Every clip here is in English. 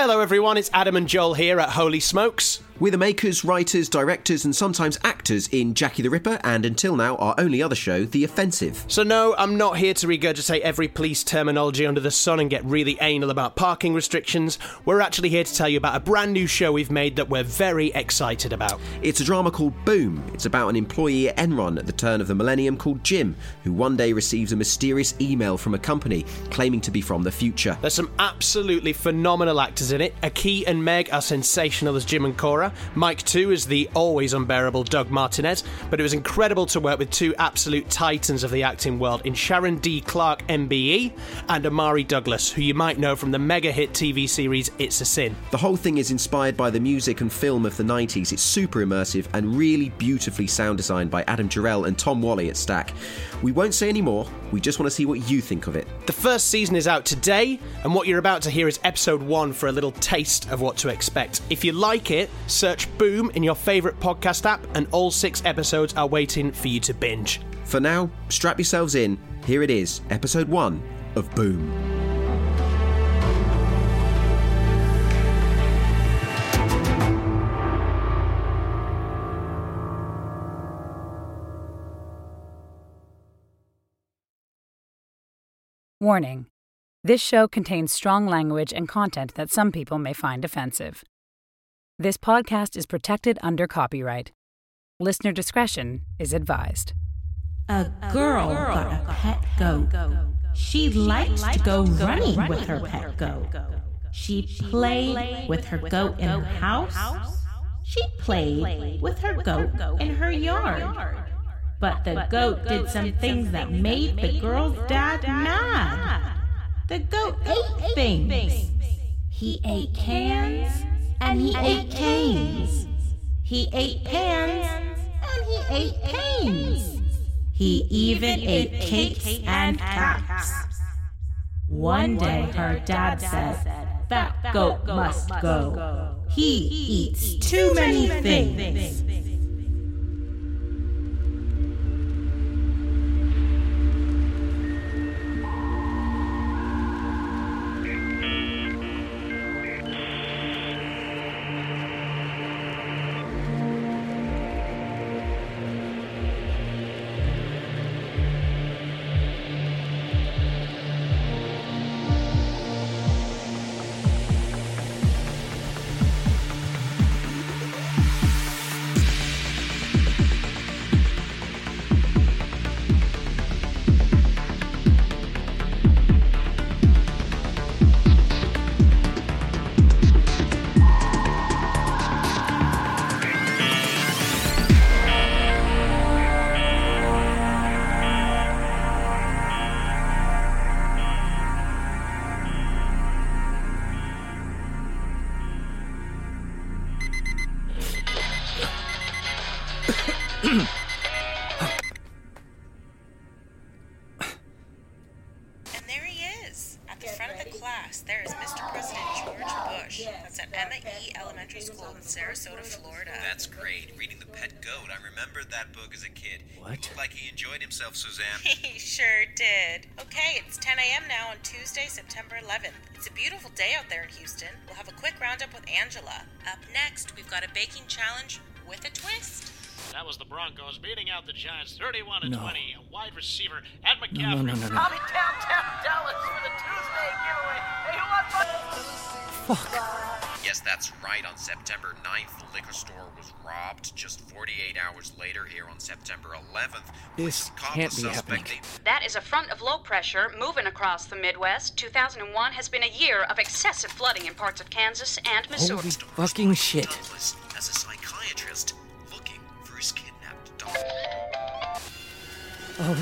Hello, everyone. It's Adam and Joel here at Holy Smokes. We're the makers, writers, directors, and sometimes actors in Jackie the Ripper, and until now, our only other show, The Offensive. So, no, I'm not here to regurgitate every police terminology under the sun and get really anal about parking restrictions. We're actually here to tell you about a brand new show we've made that we're very excited about. It's a drama called Boom. It's about an employee at Enron at the turn of the millennium called Jim, who one day receives a mysterious email from a company claiming to be from the future. There's some absolutely phenomenal actors in it. Aki and Meg are sensational as Jim and Cora. Mike, too, is the always unbearable Doug Martinez. But it was incredible to work with two absolute titans of the acting world in Sharon D. Clarke, MBE, and Omari Douglas, who you might know from the mega hit TV series It's a Sin. The whole thing is inspired by the music and film of the 90s. It's super immersive and really beautifully sound designed by Adam Jarrell and Tom Wally at Stack. We won't say any more, we just want to see what you think of it. The first season is out today, and what you're about to hear is episode one for a little taste of what to expect. If you like it, search Boom in your favourite podcast app, and all six episodes are waiting for you to binge. For now, strap yourselves in. Here it is, episode one of Boom. Warning This show contains strong language and content that some people may find offensive. This podcast is protected under copyright. Listener discretion is advised. A girl got a pet goat. She likes to go running with her pet goat. She played with her goat in her house. She played with her goat in her yard. But the goat did some things that made the girl's dad mad. The goat ate things. He ate cans and he ate canes. He ate pans and he ate canes. He even ate cakes and cats. One day her dad said, That goat must go. He eats too many things. The. There is Mr. President George Bush. That's at Emma E. Elementary School in Sarasota, Florida. That's great. Reading The Pet Goat. I remembered that book as a kid. What? Looked like he enjoyed himself, Suzanne. He sure did. Okay, it's 10 a.m. now on Tuesday, September 11th. It's a beautiful day out there in Houston. We'll have a quick roundup with Angela. Up next, we've got a baking challenge with a twist. That was the Broncos beating out the Giants 31 to No. 20. A wide receiver at McCaffrey. No, no, no, no, no. I'll downtown Dallas for the Tuesday giveaway. Hey, who wants Fuck. yes, that's right. On September 9th, the liquor store was robbed. Just 48 hours later, here on September 11th, This can't be happening. That is a front of low pressure moving across the Midwest. 2001 has been a year of excessive flooding in parts of Kansas and Missouri. Holy fucking shit. Douglas as a psychiatrist daughter. No,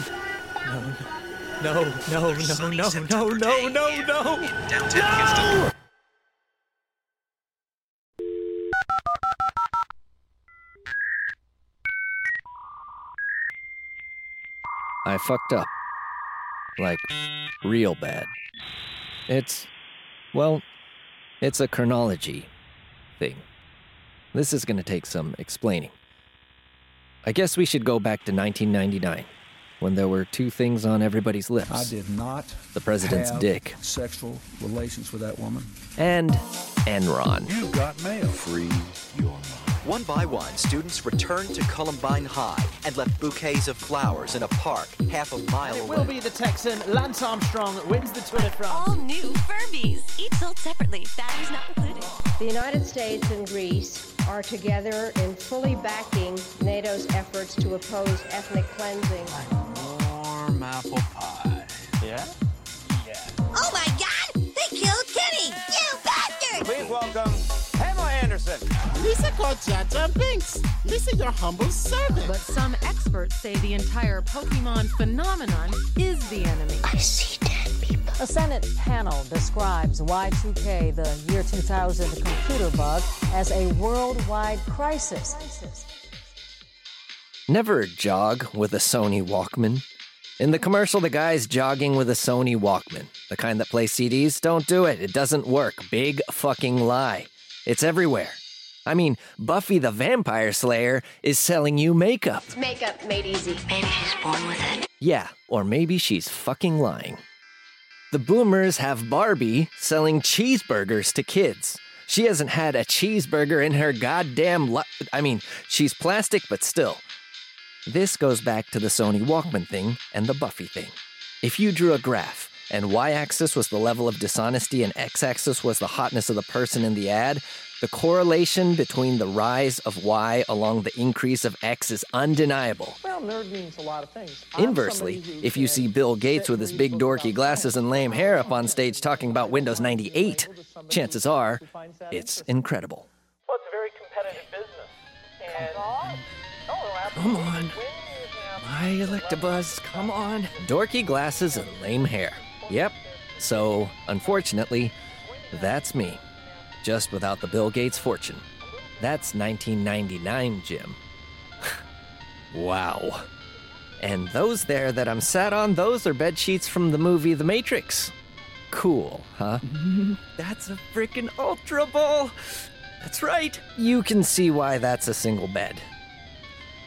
no, no, no, no, no, no, no, no. In. I fucked up. Like, real bad. It's, well, it's a chronology thing. This is gonna take some explaining. I guess we should go back to 1999, when there were two things on everybody's lips I did not the president's have dick sexual relations with that woman. and Enron. You've got mail. Free your mind. One by one, students returned to Columbine High and left bouquets of flowers in a park half a mile away. It away. will be the Texan Lance Armstrong wins the Tour de France. All new Furbies, each sold separately, batteries not included. The United States and Greece are together in fully backing NATO's efforts to oppose ethnic cleansing. Warm apple pie. Yeah? Yeah. Oh my god! They killed Kenny! You bastard! Please welcome Pamela Anderson. Mesa called Jar Jar Binks. Lisa, your humble servant. But some experts say the entire Pokemon phenomenon is the enemy. I see dead people. A Senate panel describes Y2K, the year 2000 computer bug, as a worldwide crisis. Never jog with a Sony Walkman. In the commercial, the guy's jogging with a Sony Walkman. The kind that plays CDs? Don't do it. It doesn't work. Big fucking lie. It's everywhere. I mean, Buffy the Vampire Slayer is selling you makeup. Makeup made easy. Maybe she's born with it. Yeah, or maybe she's fucking lying. The boomers have Barbie selling cheeseburgers to kids. She hasn't had a cheeseburger in her goddamn li- I mean, she's plastic, but still. This goes back to the Sony Walkman thing and the Buffy thing. If you drew a graph and y axis was the level of dishonesty and x axis was the hotness of the person in the ad, the correlation between the rise of y along the increase of x is undeniable. Well, nerd means a lot of things. Inversely, if you see Bill Gates with his big dorky glasses and lame hair up on stage talking about Windows 98, chances are it's incredible. Well, it's a very competitive business. And oh, Come on. Oh, My Electabuzz, come on. Dorky glasses and lame hair. Yep. So, unfortunately, that's me. Just without the Bill Gates fortune. That's 1999, Jim. wow. And those there that I'm sat on, those are bed sheets from the movie The Matrix. Cool, huh? that's a freaking Ultra Ball! That's right. You can see why that's a single bed.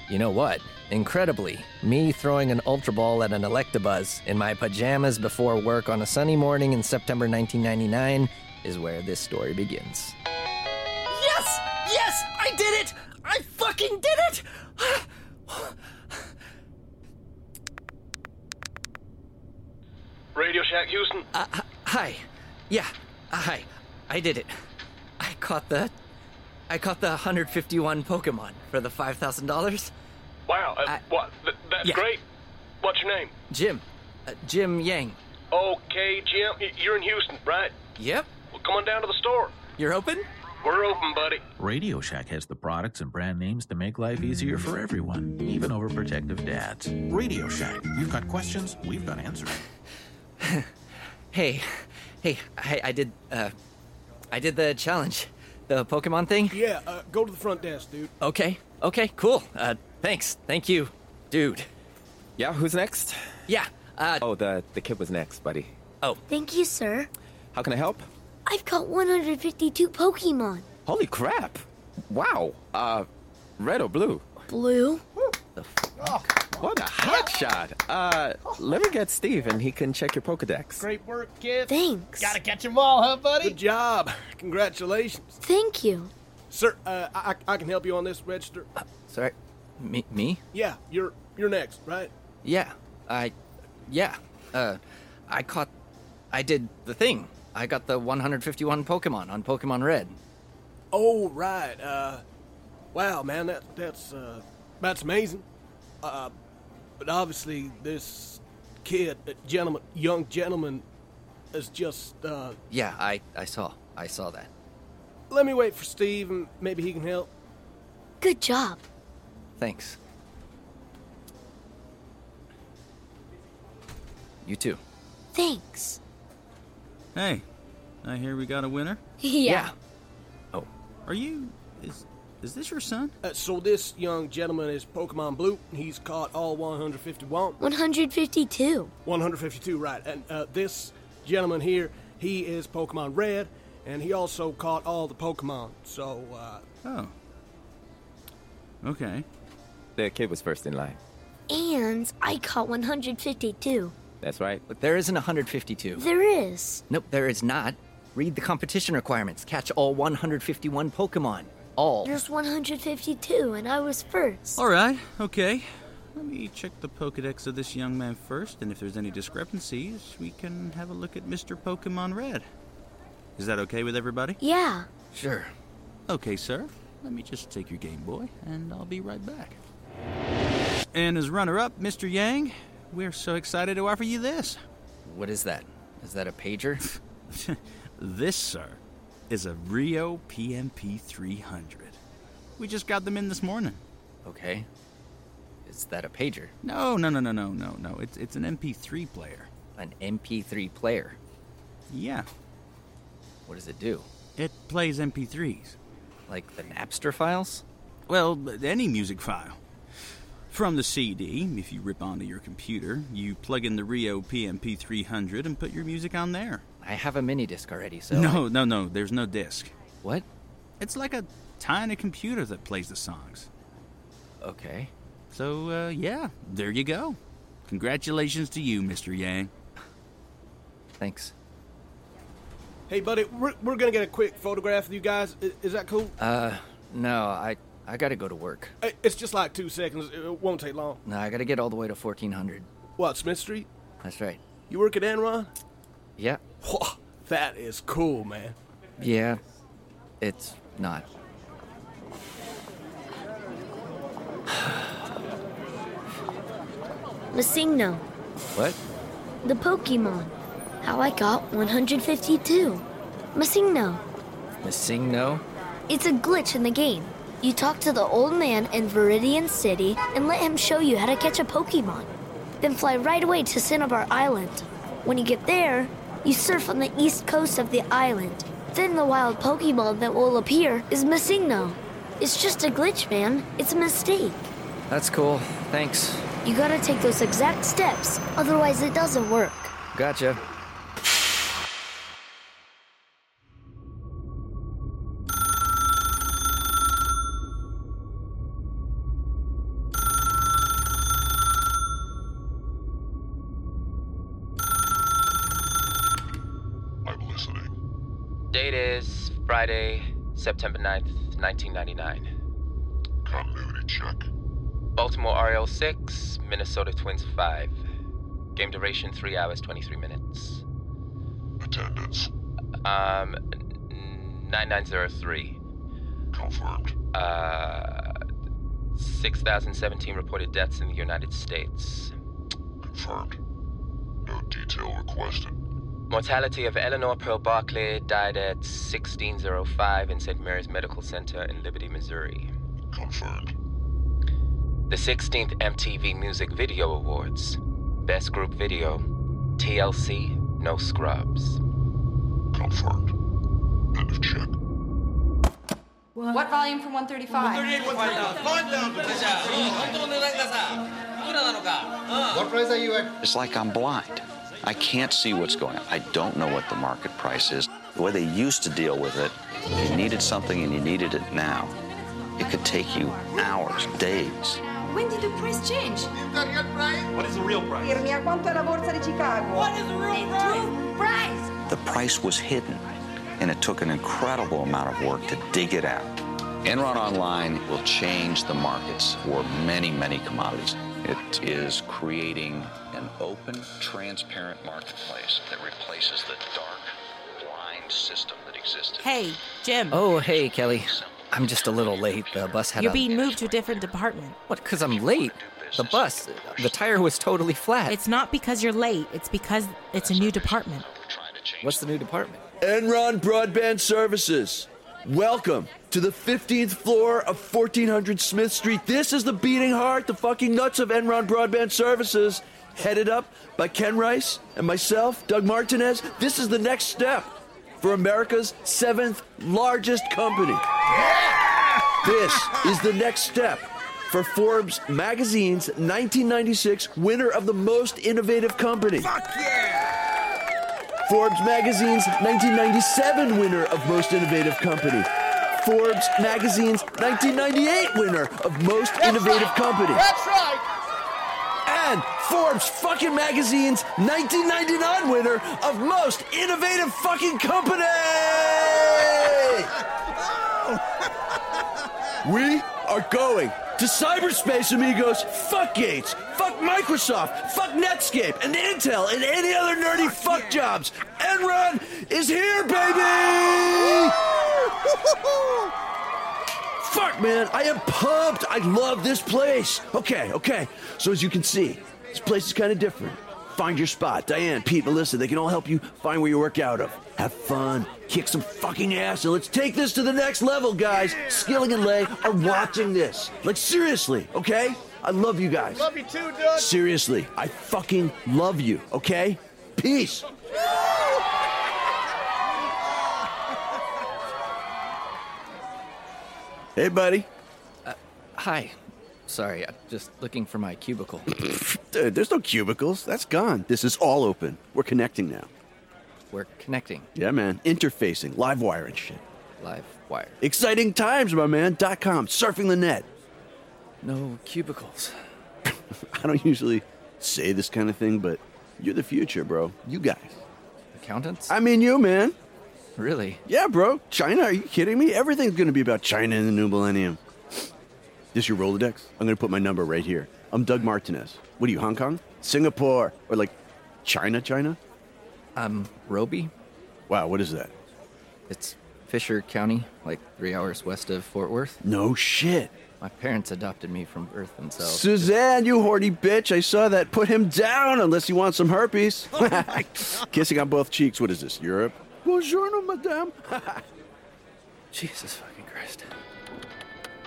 You know what? Incredibly, me throwing an Ultra Ball at an Electabuzz in my pajamas before work on a sunny morning in September 1999 is where this story begins. Yes! Yes! I did it! I fucking did it! Radio Shack Houston. Uh, hi. Yeah. Uh, hi. I did it. I caught the. I caught the 151 Pokemon for the $5,000. Wow, uh, I- what? Th- that's Yeah. great. What's your name? Jim. Uh, Jim Yang. Okay, Jim. y- You're in Houston, right? Yep. Well, come on down to the store. You're open? We're open, buddy. Radio Shack has the products and brand names to make life easier for everyone, even overprotective dads. Radio Shack. You've got questions, we've got answers. Hey. Hey, I, I did. Uh, I did the challenge. The Pokemon thing? Yeah, uh, go to the front desk, dude. Okay. Okay, cool. Uh, thanks. Thank you, dude. Yeah, who's next? Yeah. Uh, oh, the the kid was next, buddy. Oh. Thank you, sir. How can I help? I've caught 152 Pokemon. Holy crap! Wow. Uh, red or blue? Blue? What a hot shot! Uh, let me get Steve and he can check your Pokedex. Great work, kid. Thanks. Gotta catch 'em all, huh, buddy? Good job. Congratulations. Thank you. Sir, uh, I, I I can help you on this register. Sorry. Me? Me? Yeah, you're you're next, right? Yeah. I. Yeah. Uh, I caught. I did the thing. I got the 151 Pokemon on Pokemon Red. Oh, right. Uh, wow, man, that that's uh, that's amazing. Uh, but obviously, this kid, uh, gentleman, young gentleman, is just. Uh, Yeah, I, I saw. I saw that. let me wait for Steve, and maybe he can help. Good job. Thanks. You too. Thanks. Hey, I hear we got a winner. Yeah. Oh, are you? Is is this your son? Uh, so this young gentleman is Pokemon Blue. He's caught all 151. 152. 152, right. And uh, this gentleman here, he is Pokemon Red, and he also caught all the Pokemon. So, uh, Oh. Okay. The kid was first in line. And I caught 152. That's right. But there isn't 152. There is. Nope, there is not. Read the competition requirements. Catch all 151 Pokemon. All. There's 152, and I was first. All right. Okay. Let me check the Pokedex of this young man first, and if there's any discrepancies, we can have a look at Mr. Pokemon Red. Is that okay with everybody? Yeah. Sure. Okay, sir. Let me just take your Game Boy, and I'll be right back. And as runner-up, Mr. Yang, we're so excited to offer you this. What is that? Is that a pager? this, sir, is a Rio PMP 300. We just got them in this morning. Okay. Is that a pager? No, no, no, no, no, no, no. It's it's an MP3 player. An MP3 player? Yeah. What does it do? It plays MP3s. Like the Napster files? Well, any music file. From the CD, if you rip onto your computer, you plug in the Rio PMP 300 and put your music on there. I have a mini disc already, so. No, no, no, there's no disc. What? It's like a tiny computer that plays the songs. Okay. So, uh, yeah, there you go. Congratulations to you, Mr. Yang. Thanks. hey, buddy, we're, we're gonna get a quick photograph of you guys. I- Is that cool? Uh, no, I I gotta go to work. It's just like two seconds. It won't take long. No, I gotta get all the way to 1400. What, Smith Street? That's right. You work at Enron? Yeah. Whoa, that is cool, man. Yeah. It's not. Masingno, What? the Pokemon. How I got 152. Masingno, MissingNo? it's a glitch in the game. You talk to the old man in Viridian City and let him show you how to catch a Pokemon. Then fly right away to Cinnabar Island. When you get there, you surf on the east coast of the island. Then the wild Pokemon that will appear is Masingno. It's just a glitch, man. It's a mistake. That's cool. Thanks. You gotta take those exact steps, otherwise it doesn't work. Gotcha. Friday, September 9th, 1999. Continuity check. Baltimore Orioles 6, Minnesota Twins 5. Game duration 3 hours 23 minutes. Attendance. Um, 9903. Confirmed. Uh, 6,017 reported deaths in the United States. Confirmed. No detail requested. Mortality of Eleanor Pearl Barclay died at 1605 in St. Mary's Medical Center in Liberty, Missouri. Confirmed. The 16th MTV Music Video Awards. Best Group Video. TLC, No Scrubs. Confirmed. End of check. What volume from 135? What price are you at? It's like I'm blind. I can't see what's going on. I don't know what the market price is. The way they used to deal with it, if you needed something and you needed it now, it could take you hours, days. When did the price change? What is the real price? Dirmi a quanto è la borsa di Chicago? What is the real price? price? The price was hidden, and it took an incredible amount of work to dig it out. Enron Online will change the markets for many, many commodities. It is creating an open, transparent marketplace that replaces the dark, blind system that existed. Hey, Jim. Oh, hey, Kelly. I'm just a little late. The bus had You're a... being moved to a different department. What, because I'm late? The bus, the tire was totally flat. It's not because you're late, it's because it's a new department. What's the new department? Enron Broadband Services. Welcome to the 15th floor of 1400 Smith Street. This is the beating heart, the fucking nuts of Enron Broadband Services, headed up by Ken Rice and myself, Doug Martinez. This is the next step for America's seventh largest company. This is the next step for Forbes Magazine's 1996 winner of the most innovative company. Forbes Magazine's 1997 winner of Most Innovative Company. Forbes Magazine's 1998 winner of Most Innovative Company. That's right. Forbes fucking Magazine's 1999 winner of Most Innovative fucking Company. we are going to cyberspace, amigos. Fuck Gates. Fuck Microsoft. Fuck Netscape and Intel and any other nerdy fuck jobs. Enron is here, baby! Fuck, man. I am pumped. I love this place. Okay, okay. So, as you can see, this place is kind of different. Find your spot. Diane, Pete, Melissa, they can all help you find where you work out of. Have fun, kick some fucking ass, and let's take this to the next level, guys. Skilling and Lay are watching this. Like, seriously, okay? I love you guys. Love you too, Doug. Seriously, I fucking love you, okay? Peace. Hey, buddy. Uh, hi. Sorry, I'm just looking for my cubicle. Dude, there's no cubicles. That's gone. This is all open. We're connecting now. We're connecting. Yeah, man. Interfacing, live wire and shit. Live wire. Exciting times, my man. Dot com, surfing the net. No cubicles. I don't usually say this kind of thing, but you're the future, bro. You guys. Accountants? I mean, you, man. Really? Yeah, bro. China, are you kidding me? Everything's going to be about China in the new millennium. This your Rolodex? I'm going to put my number right here. I'm Doug Martinez. What are you, Hong Kong? Singapore? Or like China, China? I'm Roby. Wow, what is that? It's Fisher County, like three hours west of Fort Worth. No shit. My parents adopted me from birth so. Suzanne, you horny bitch. I saw that. Put him down unless you want some herpes. Oh Kissing on both cheeks. What is this, Europe? Bonjour, madame. Jesus fucking Christ.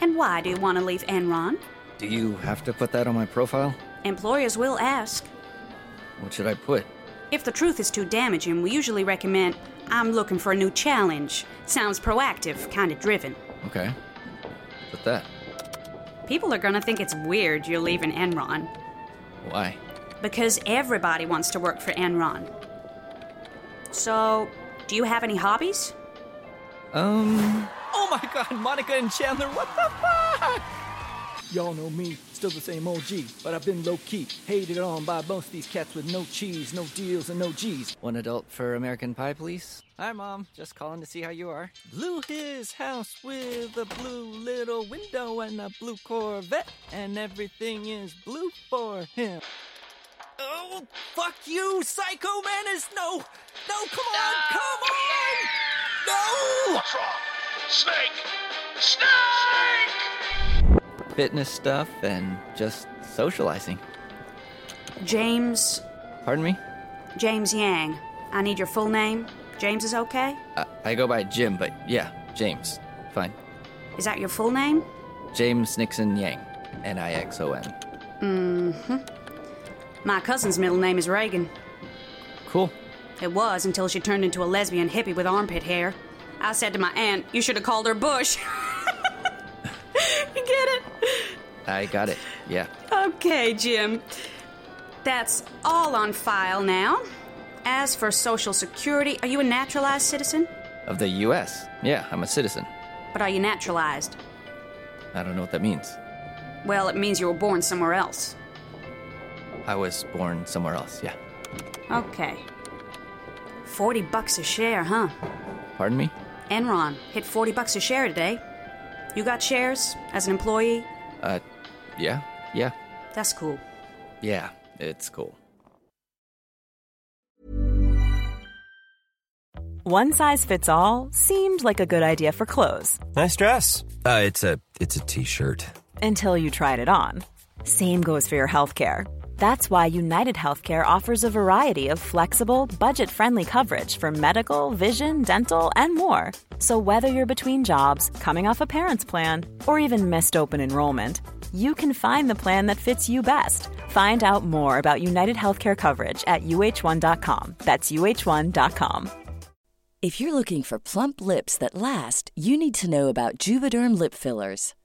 And why do you want to leave Enron? Do you have to put that on my profile? Employers will ask. What should I put? If the truth is too damaging, we usually recommend I'm looking for a new challenge. Sounds proactive, kind of driven. Okay. Put that. People are gonna think it's weird you're leaving Enron. Why? Because everybody wants to work for Enron. So, do you have any hobbies? Um. Oh my god, Monica and Chandler, what the fuck? Y'all know me, still the same OG, but I've been low key, hated on by most of these cats with no cheese, no deals, and no G's. One adult for American Pie, please. Hi, Mom. Just calling to see how you are. Blew his house with a blue little window and a blue Corvette, and everything is blue for him. Oh, fuck you, Psycho Menace! No! No, come on! Come on! No! What's wrong? Snake! Snake! Fitness stuff and just socializing. James. Pardon me? James Yang. I need your full name. James is okay? I, I go by Jim, but yeah, James. Fine. Is that your full name? James Nixon Yang. N I X O N. Mm hmm. My cousin's middle name is Reagan. Cool. It was until she turned into a lesbian hippie with armpit hair. I said to my aunt, You should have called her Bush. you get it? I got it. Yeah. Okay, Jim. That's all on file now. As for Social Security, are you a naturalized citizen? Of the U.S. Yeah, I'm a citizen. But are you naturalized? I don't know what that means. Well, it means you were born somewhere else. I was born somewhere else, yeah. Okay. 40 bucks a share, huh? Pardon me? Enron hit 40 bucks a share today. You got shares as an employee? Uh, yeah, yeah, That's cool. yeah, it's cool. One size fits all seemed like a good idea for clothes Nice dress. Uh, it's a it's a t-shirt. until you tried it on. Same goes for your healthcare. That's why United Healthcare offers a variety of flexible, budget friendly coverage for medical, vision, dental, and more. So whether you're between jobs, coming off a parent's plan, or even missed open enrollment, you can find the plan that fits you best. Find out more about United Healthcare coverage at uh1.com. That's uh1.com. If you're looking for plump lips that last, you need to know about Juvederm lip fillers.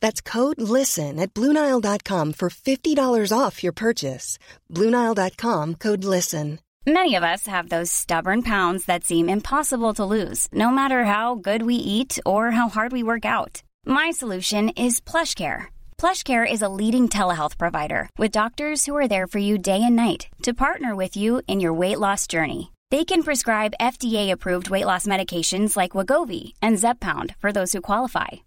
That's code LISTEN at Bluenile.com for $50 off your purchase. Bluenile.com code LISTEN. Many of us have those stubborn pounds that seem impossible to lose, no matter how good we eat or how hard we work out. My solution is PlushCare. PlushCare is a leading telehealth provider with doctors who are there for you day and night to partner with you in your weight loss journey. They can prescribe FDA-approved weight loss medications like Wegovy and Zepbound for those who qualify.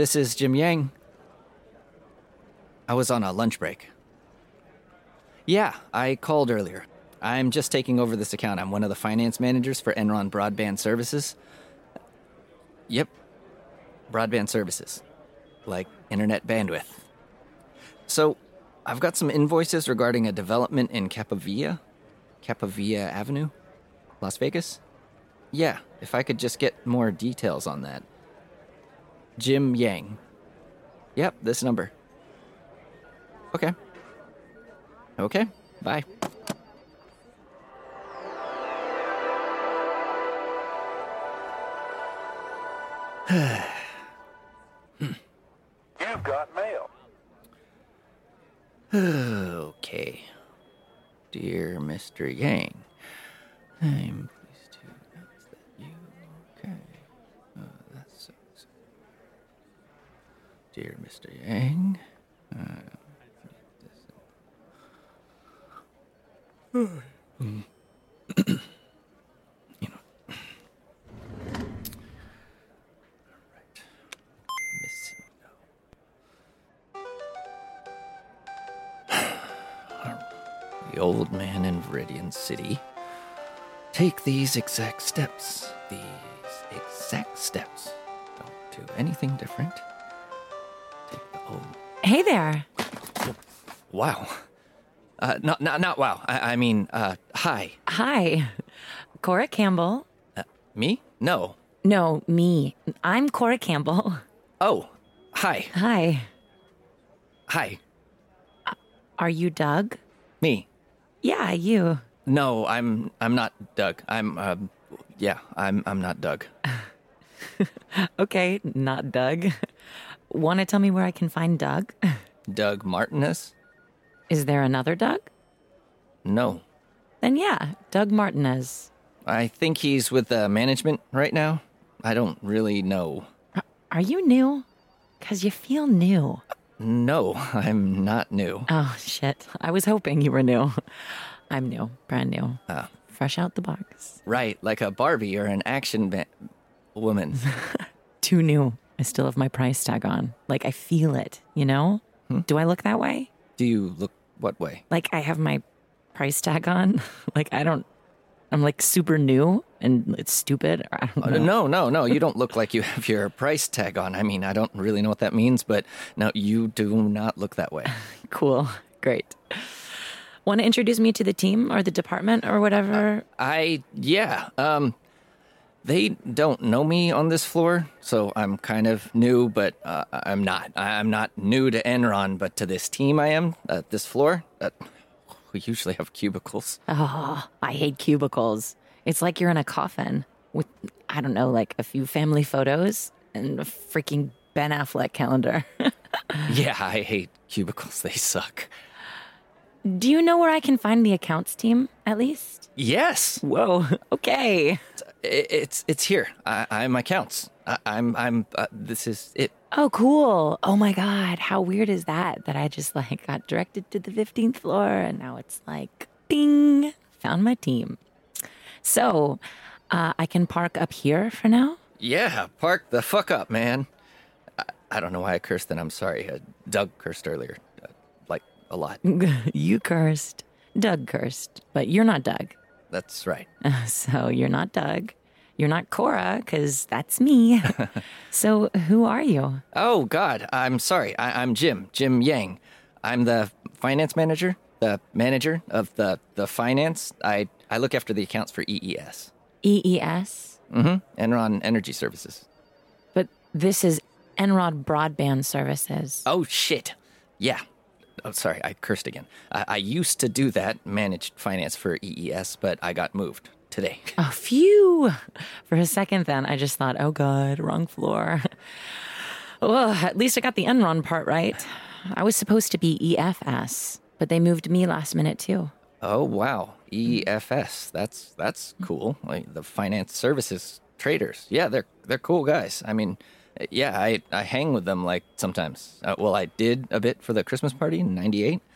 This is Jim Yang. I was on a lunch break. Yeah, I called earlier. I'm just taking over this account. I'm one of the finance managers for Enron Broadband Services. Yep, broadband services, like internet bandwidth. So, I've got some invoices regarding a development in Capavia, Capavia Avenue, Las Vegas. Yeah, if I could just get more details on that. Jim Yang. Yep, this number. Okay. Okay, bye. You've got mail. okay. Dear Mr. Yang, these exact steps. These exact steps. Don't do anything different. Take the old. Hey there. Wow. Uh, not, not, not wow. I, I mean, uh, hi. Hi. Cora Campbell. Uh, me? No. No, me. I'm Cora Campbell. Oh, hi. Hi. Hi. Are you Doug? Me. Yeah, you. No, I'm, I'm not Doug. I'm, uh, yeah, I'm, I'm not Doug. Okay, not Doug. Want to tell me where I can find Doug? Doug Martinez? Is there another Doug? no. Then yeah, Doug Martinez. I think he's with the management right now. I don't really know. Are you new? Because you feel new. No, I'm not new. Oh, shit. I was hoping you were new. I'm new, brand new. Oh. Fresh out the box. Right, like a Barbie or an action ba- woman. Too new. I still have my price tag on. Like, I feel it, you know? Do I look that way? Do you look what way? Like, I have my price tag on. like, I don't. I'm like super new and it's stupid. Uh, no, no, no. You don't look like you have your price tag on. I mean, I don't really know what that means, but no, you do not look that way. Cool. Great. Want to introduce me to the team or the department or whatever? I, yeah. Um, they don't know me on this floor, so I'm kind of new, but uh, I'm not. I'm not new to Enron, but to this team I am, uh, this floor. Uh, we usually have cubicles. Oh, I hate cubicles. It's like you're in a coffin with, I don't know, like a few family photos and a freaking Ben Affleck calendar. Yeah, I hate cubicles. They suck. Do you know where I can find the accounts team, at least? Yes. Whoa. Okay. I- It's it's here. I, I'm accounts. I, I'm I'm. Uh, this is it. Oh, cool. Oh my God. How weird is that? That I just like got directed to the 15th floor and now it's like, ding, found my team. So uh, I can park up here for now? Yeah, park the fuck up, man. I, I don't know why I cursed, and I'm sorry. Uh, Doug cursed earlier, like a lot. you cursed. Doug cursed. But you're not Doug. That's right. So you're not Doug. You're not Cora, because that's me. so who are you? Oh God, I'm sorry. I, I'm Jim. Jim Yang. I'm the finance manager. The manager of the the finance. I I look after the accounts for EES. EES? Mm-hmm. Enron Energy Services. But this is Enron Broadband Services. Oh shit. Yeah. Oh, sorry, I cursed again. I, I used to do that, managed finance for EES, but I got moved today. Oh, phew. For a second, then, I just thought, oh, God, wrong floor. well, at least I got the Enron part right. I was supposed to be EFS, but they moved me last minute, too. Oh wow, EFS. That's that's cool. Like the finance services traders. Yeah, they're they're cool guys. I mean, yeah, I I hang with them like sometimes. Uh, well, I did a bit for the Christmas party in '98.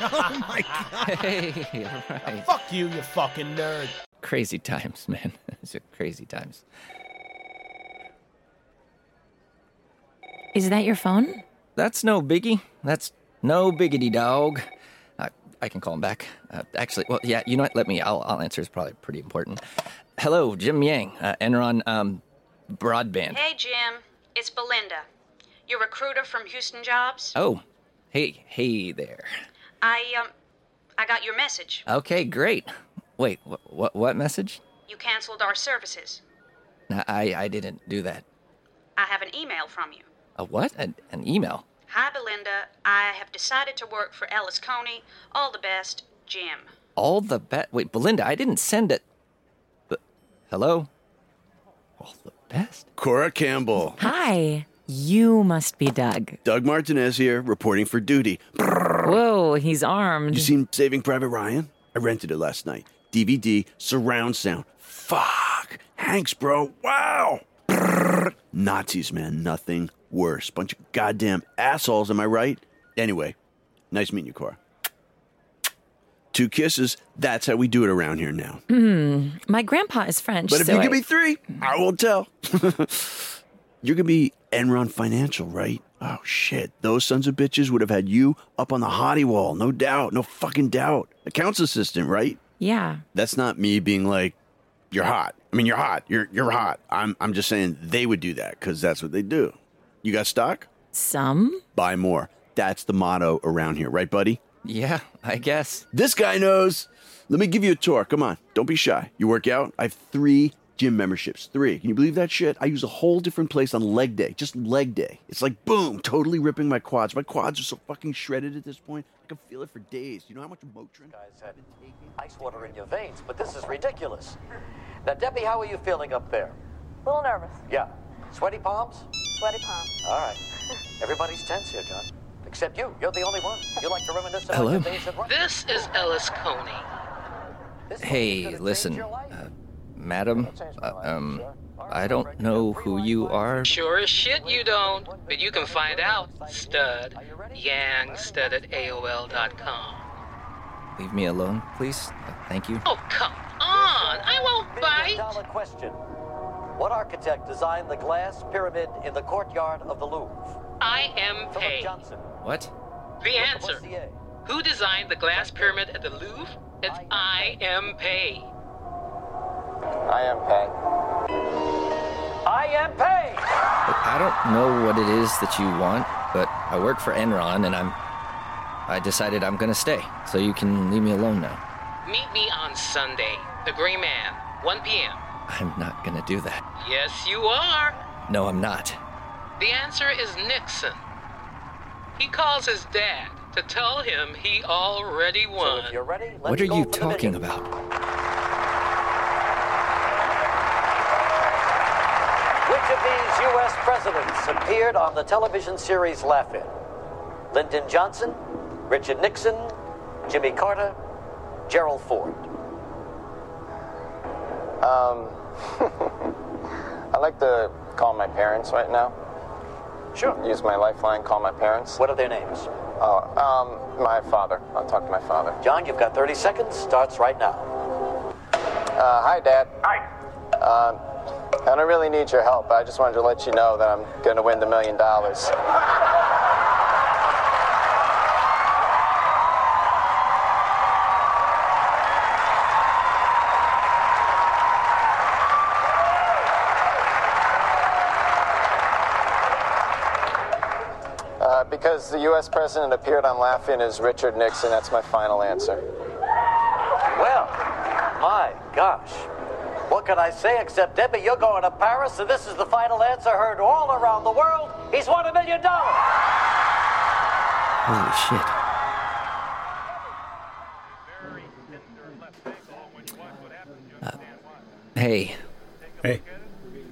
Oh my god. Hey, right. Fuck you, you fucking nerd. Crazy times, man. These are crazy times. Is that your phone? That's no biggie. That's no biggity dog. I, I can call him back. Uh, actually, well, yeah, you know what? Let me. I'll, I'll answer. It's probably pretty important. Hello, Jim Yang, uh, Enron um, Broadband. Hey, Jim. It's Belinda. Your recruiter from Houston Jobs. Oh, hey, hey there. I, um, I got your message. Okay, great. Wait, wh- what? What message? You canceled our services. I I didn't do that. I have an email from you. A what? An, an email? Hi, Belinda. I have decided to work for Ellis Coney. All the best, Jim. All the bet. Wait, Belinda, I didn't send it. But, hello. All the best. Cora Campbell. Hi. You must be Doug. Doug Martinez here, reporting for duty. Whoa, he's armed. You seen Saving Private Ryan? I rented it last night. DVD, surround sound. Fuck. Hanks, bro. Wow. Nazis, man. Nothing worse. Bunch of goddamn assholes, am I right? Anyway, nice meeting you, Cora. Two kisses. That's how we do it around here now. Hmm. My grandpa is French. But if so you I- give me three, I won't tell. You're gonna be Enron Financial, right? Oh shit, those sons of bitches would have had you up on the hottie wall, no doubt, no fucking doubt. Accounts assistant, right? Yeah. That's not me being like, you're hot. I mean, you're hot. You're you're hot. I'm I'm just saying they would do that because that's what they do. You got stock? Some. Buy more. That's the motto around here, right, buddy? Yeah, I guess. This guy knows. Let me give you a tour. Come on. Don't be shy. You work out? I have three gym memberships. Three. Can you believe that shit? I use a whole different place on leg day. Just leg day. It's like boom, totally ripping my quads. My quads are so fucking shredded at this point. I can feel it for days. You know how much Motrin guys had ice water in your veins, but this is ridiculous. Now, Debbie, how are you feeling up there? A little nervous. Yeah. Sweaty palms? Sweaty palms. All right. Everybody's tense here, John. Except you. You're the only one. You like to reminisce about Hello? your days at This is Ellis Coney. Hey, listen, uh, madam, uh, um, I don't know who you are. Sure as shit you don't, but you can find out, stud. Yangstud at AOL.com. Leave me alone, please. Uh, thank you. Oh, come on! I won't bite! dollar question. What architect designed the glass pyramid in the courtyard of the Louvre? I. M. Pei. What? The answer. Who designed the glass pyramid at the Louvre? It's I. M. Pei. I. M. Pei. I. M. Pei! I don't know what it is that you want, but I work for Enron and I'm. I decided I'm gonna stay, so you can leave me alone now. Meet me on Sunday. The Gray Man, 1 p.m. I'm not gonna do that. Yes, you are. No, I'm not. The answer is Nixon. He calls his dad to tell him he already won. You're ready? What are you talking about? Which of these U.S. presidents appeared on the television series Laugh-In? Lyndon Johnson, Richard Nixon, Jimmy Carter, Gerald Ford. Um, I'd like to call my parents right now. Sure. Use my lifeline, call my parents. What are their names? Oh, um, my father. I'll talk to my father. John, you've got 30 seconds. Starts right now. Uh, hi, Dad. Hi. Uh, I don't really need your help. I just wanted to let you know that I'm going to win the million dollars. Because the U.S. president appeared on Laugh-In as Richard Nixon, that's my final answer. Well, my gosh. What can I say except, Debbie, you're going to Paris, and this is the final answer heard all around the world. He's won a million dollars. Holy shit. Uh, hey. Hey.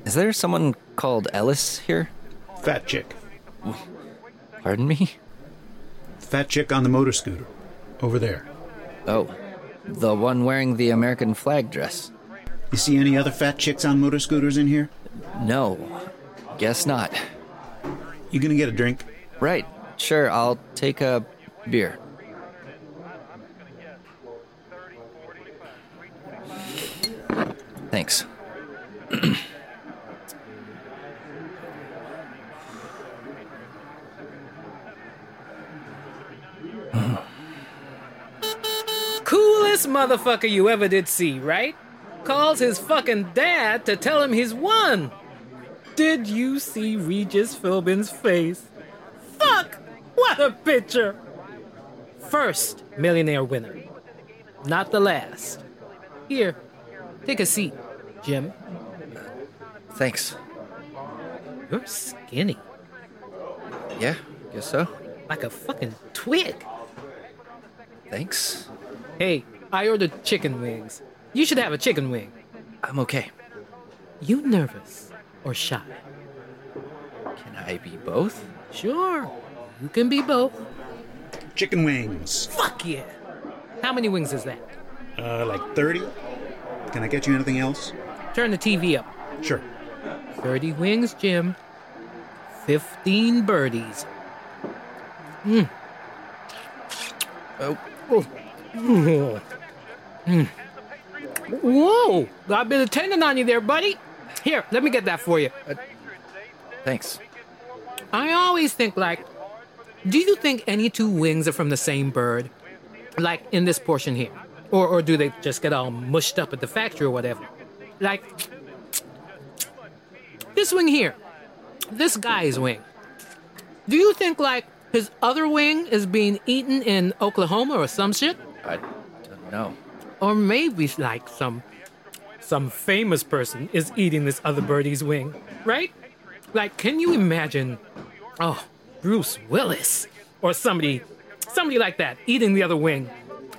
Is there someone called Ellis here? Fat chick. Pardon me? Fat chick on the motor scooter. Over there. Oh, the one wearing the American flag dress. You see any other fat chicks on motor scooters in here? No, guess not. You gonna get a drink? Right, sure, I'll take a beer. Thanks. Coolest motherfucker you ever did see, right? Calls his fucking dad to tell him he's won. Did you see Regis Philbin's face? Fuck! What a picture! First millionaire winner. Not the last. Here, take a seat, Jim. Thanks. You're skinny. Yeah, guess so. Like a fucking twig. Thanks. Hey, I ordered chicken wings. You should have a chicken wing. I'm okay. You nervous or shy? Can I be both? Sure. You can be both. Chicken wings. Fuck yeah. How many wings is that? Uh, like 30? Can I get you anything else? Turn the TV up. Sure. 30 wings, Jim. 15 birdies. Mmm. Oh. oh. Mm. Whoa! Got a bit of tendon on you there, buddy. Here, let me get that for you. Uh, thanks. I always think, like, do you think any two wings are from the same bird? Like in this portion here? Or, or do they just get all mushed up at the factory or whatever? Like, this wing here, this guy's wing. Do you think, like, his other wing is being eaten in Oklahoma or some shit? I don't know. Or maybe, like, some some famous person is eating this other birdie's wing, right? Like, can you imagine, oh, Bruce Willis or somebody, somebody like that eating the other wing,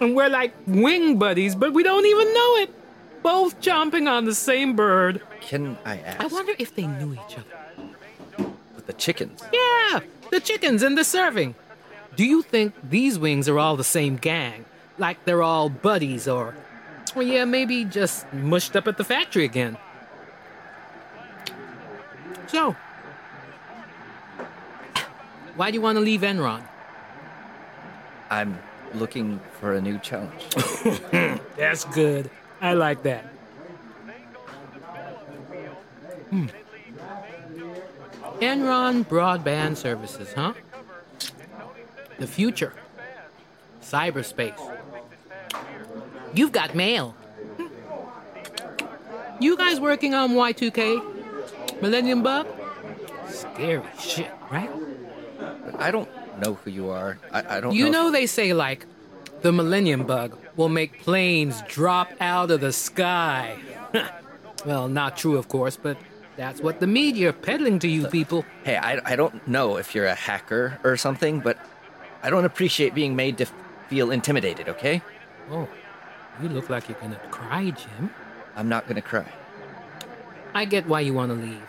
and we're like wing buddies, but we don't even know it, both chomping on the same bird. Can I ask? I wonder if they knew each other. With the chickens. Yeah, the chickens and the serving. Do you think these wings are all the same gang? Like they're all buddies or. Or yeah, maybe just mushed up at the factory again? So. Why do you want to leave Enron? I'm looking for a new challenge. That's good. I like that. Hmm. Enron Broadband Services, huh? The future. Cyberspace. You've got mail. You guys working on Y2K? Millennium Bug? Scary shit, right? I don't know who you are. I, I don't You know. know they say, like, the Millennium Bug will make planes drop out of the sky. well, not true, of course, but that's what the media are peddling to you people. Hey, I, I don't know if you're a hacker or something, but I don't appreciate being made to feel intimidated, okay? Oh, you look like you're gonna cry, Jim. I'm not gonna cry. I get why you want to leave.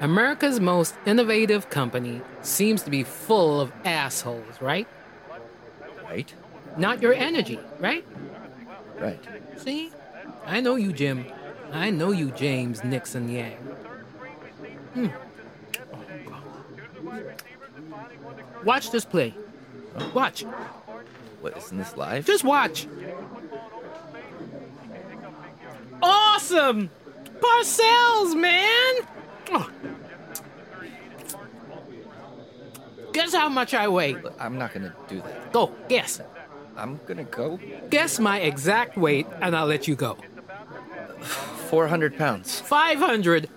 America's most innovative company seems to be full of assholes, right? Right? Not your energy, right? Right. See? I know you, Jim. I know you, James Nixon Yang. Hmm. Watch this play. Watch. What, isn't this live? Just watch. Awesome! Parcells, man! Oh. Guess how much I weigh. I'm not gonna do that. Go, guess. I'm gonna go Guess my exact weight, and I'll let you go. 400 pounds. 500.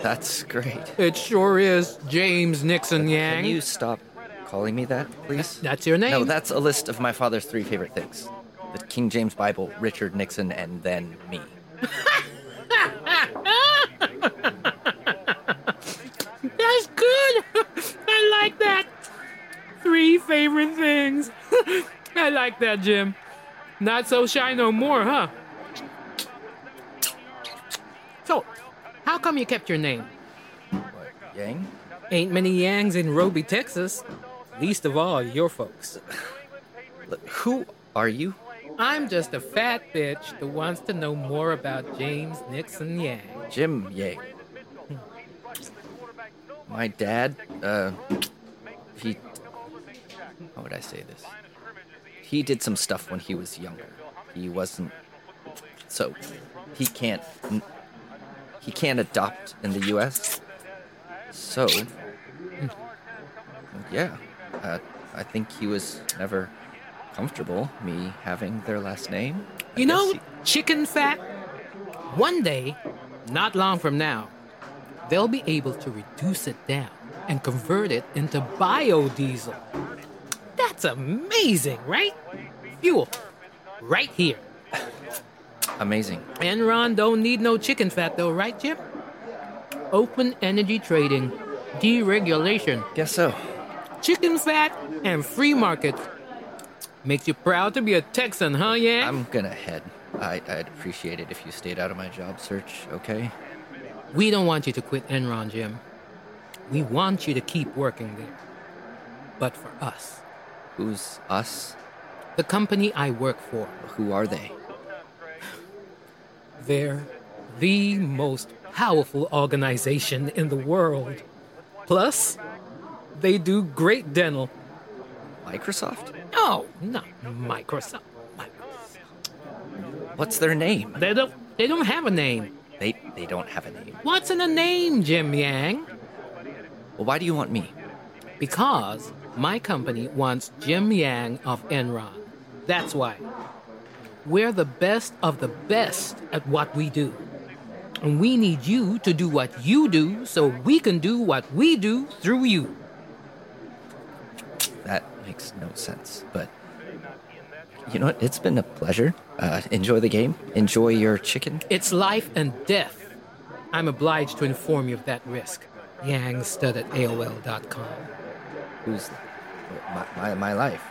That's great. It sure is, James Nixon Yang. Can you stop calling me that, please? That's your name. No, that's a list of my father's three favorite things the King James Bible, Richard Nixon, and then me. That's good. I like that. Three favorite things. I like that, Jim. Not so shy no more, huh? So, how come you kept your name? Yang? Ain't many Yangs in Roby, Texas. Least of all your folks. Who are you? I'm just a fat bitch that wants to know more about James Nixon Yang. Jim Yang. My dad, uh, he. How would I say this? He did some stuff when he was younger. He wasn't. So, he can't. He can't adopt in the U.S. So, yeah, uh, I think he was never comfortable me having their last name. I You know, guess chicken fat? One day, not long from now, they'll be able to reduce it down and convert it into biodiesel. That's amazing, right? Fuel. Right here. he- amazing. Enron don't need no chicken fat though, right, Jim? Open energy trading, deregulation. Guess so. Chicken fat and free markets. Makes you proud to be a Texan, huh, yeah? I'm gonna head. I, I'd appreciate it if you stayed out of my job search, okay? We don't want you to quit Enron, Jim. We want you to keep working there. But for us. Who's us? The company I work for. Who are they? They're the most powerful organization in the world. Plus, they do great dental. Microsoft? No, not Microsoft. What's their name? They don't. They don't have a name. They they don't have a name. What's in a name, Jim Yang? Well, why do you want me? Because my company wants Jim Yang of Enron. That's why. We're the best of the best at what we do. And we need you to do what you do so we can do what we do through you. Makes no sense. But you know what? It's been a pleasure. Uh, enjoy the game. Enjoy your chicken. It's life and death. I'm obliged to inform you of that risk. Yang Yangstud at AOL.com. Who's my, my, my life?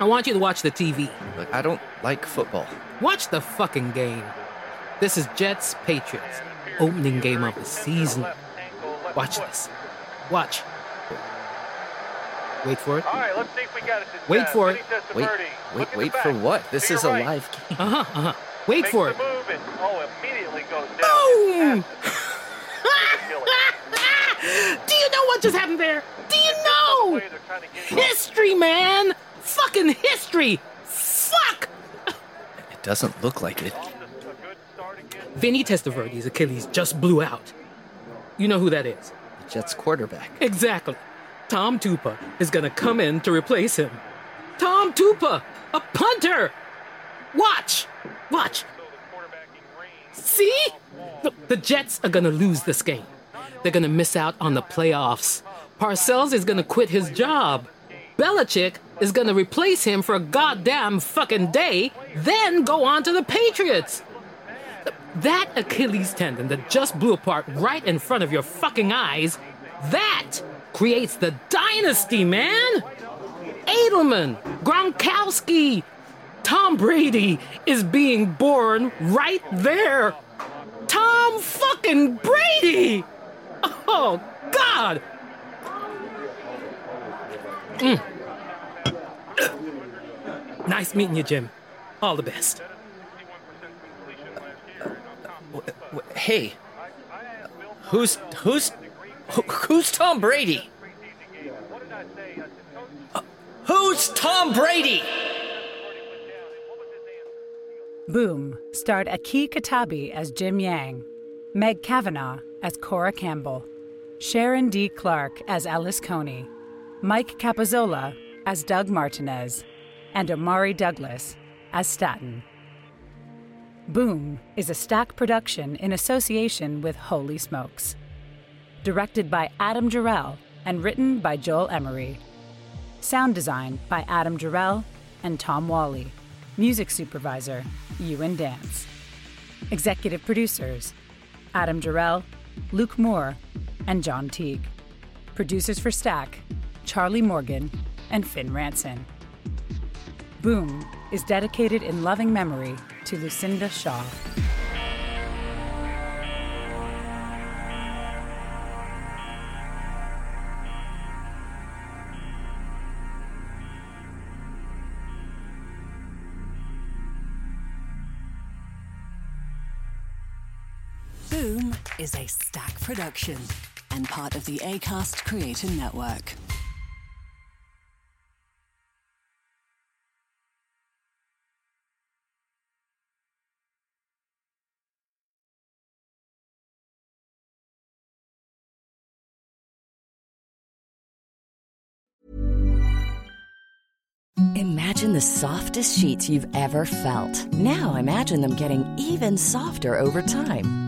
I want you to watch the TV. Look, I don't like football. Watch the fucking game. This is Jets Patriots, opening game of the season. Watch this. Watch. Wait for it. All right, let's see if we got it. This Wait time. for it. Wait, wait, wait for what? This To is a right. live game. Uh huh. Uh huh. Wait Makes for it. move and oh, immediately goes down. Boom! Do you know what just happened there? Do you know? History, man! Fucking history! Fuck! It doesn't look like it. Vinny Testaverde's Achilles just blew out. You know who that is? The Jets quarterback. Exactly. Tom Tupa is gonna come in to replace him. Tom Tupa, a punter. Watch, watch. See? The, Jets are gonna lose this game. They're gonna miss out on the playoffs. Parcells is gonna quit his job. Belichick is gonna replace him for a goddamn fucking day, then go on to the Patriots. That Achilles tendon that just blew apart right in front of your fucking eyes, that creates the dynasty, man! Edelman, Gronkowski, Tom Brady is being born right there. Tom fucking Brady! Oh, God! Mm. Nice meeting you, Jim. All the best. Hey, who's who's who- who's Tom Brady? Uh, Who's Tom Brady? Boom starred Aki Katabi as Jim Yang, Meg Kavanaugh as Cora Campbell, Sharon D. Clark as Alice Coney, Mike Capozzola as Doug Martinez, and Omari Douglas as Staten. Boom is a Stack production in association with Holy Smokes. Directed by Adam Jarrell and written by Joel Emery. Sound design by Adam Jarrell and Tom Wally. Music supervisor, Ewan Dance. Executive producers, Adam Jarrell, Luke Moore, and John Teague. Producers for Stack, Charlie Morgan and Finn Ranson. Boom is dedicated in loving memory to Lucinda Shaw. Is a stack production and part of the ACAST Creator Network. Imagine the softest sheets you've ever felt. Now imagine them getting even softer over time.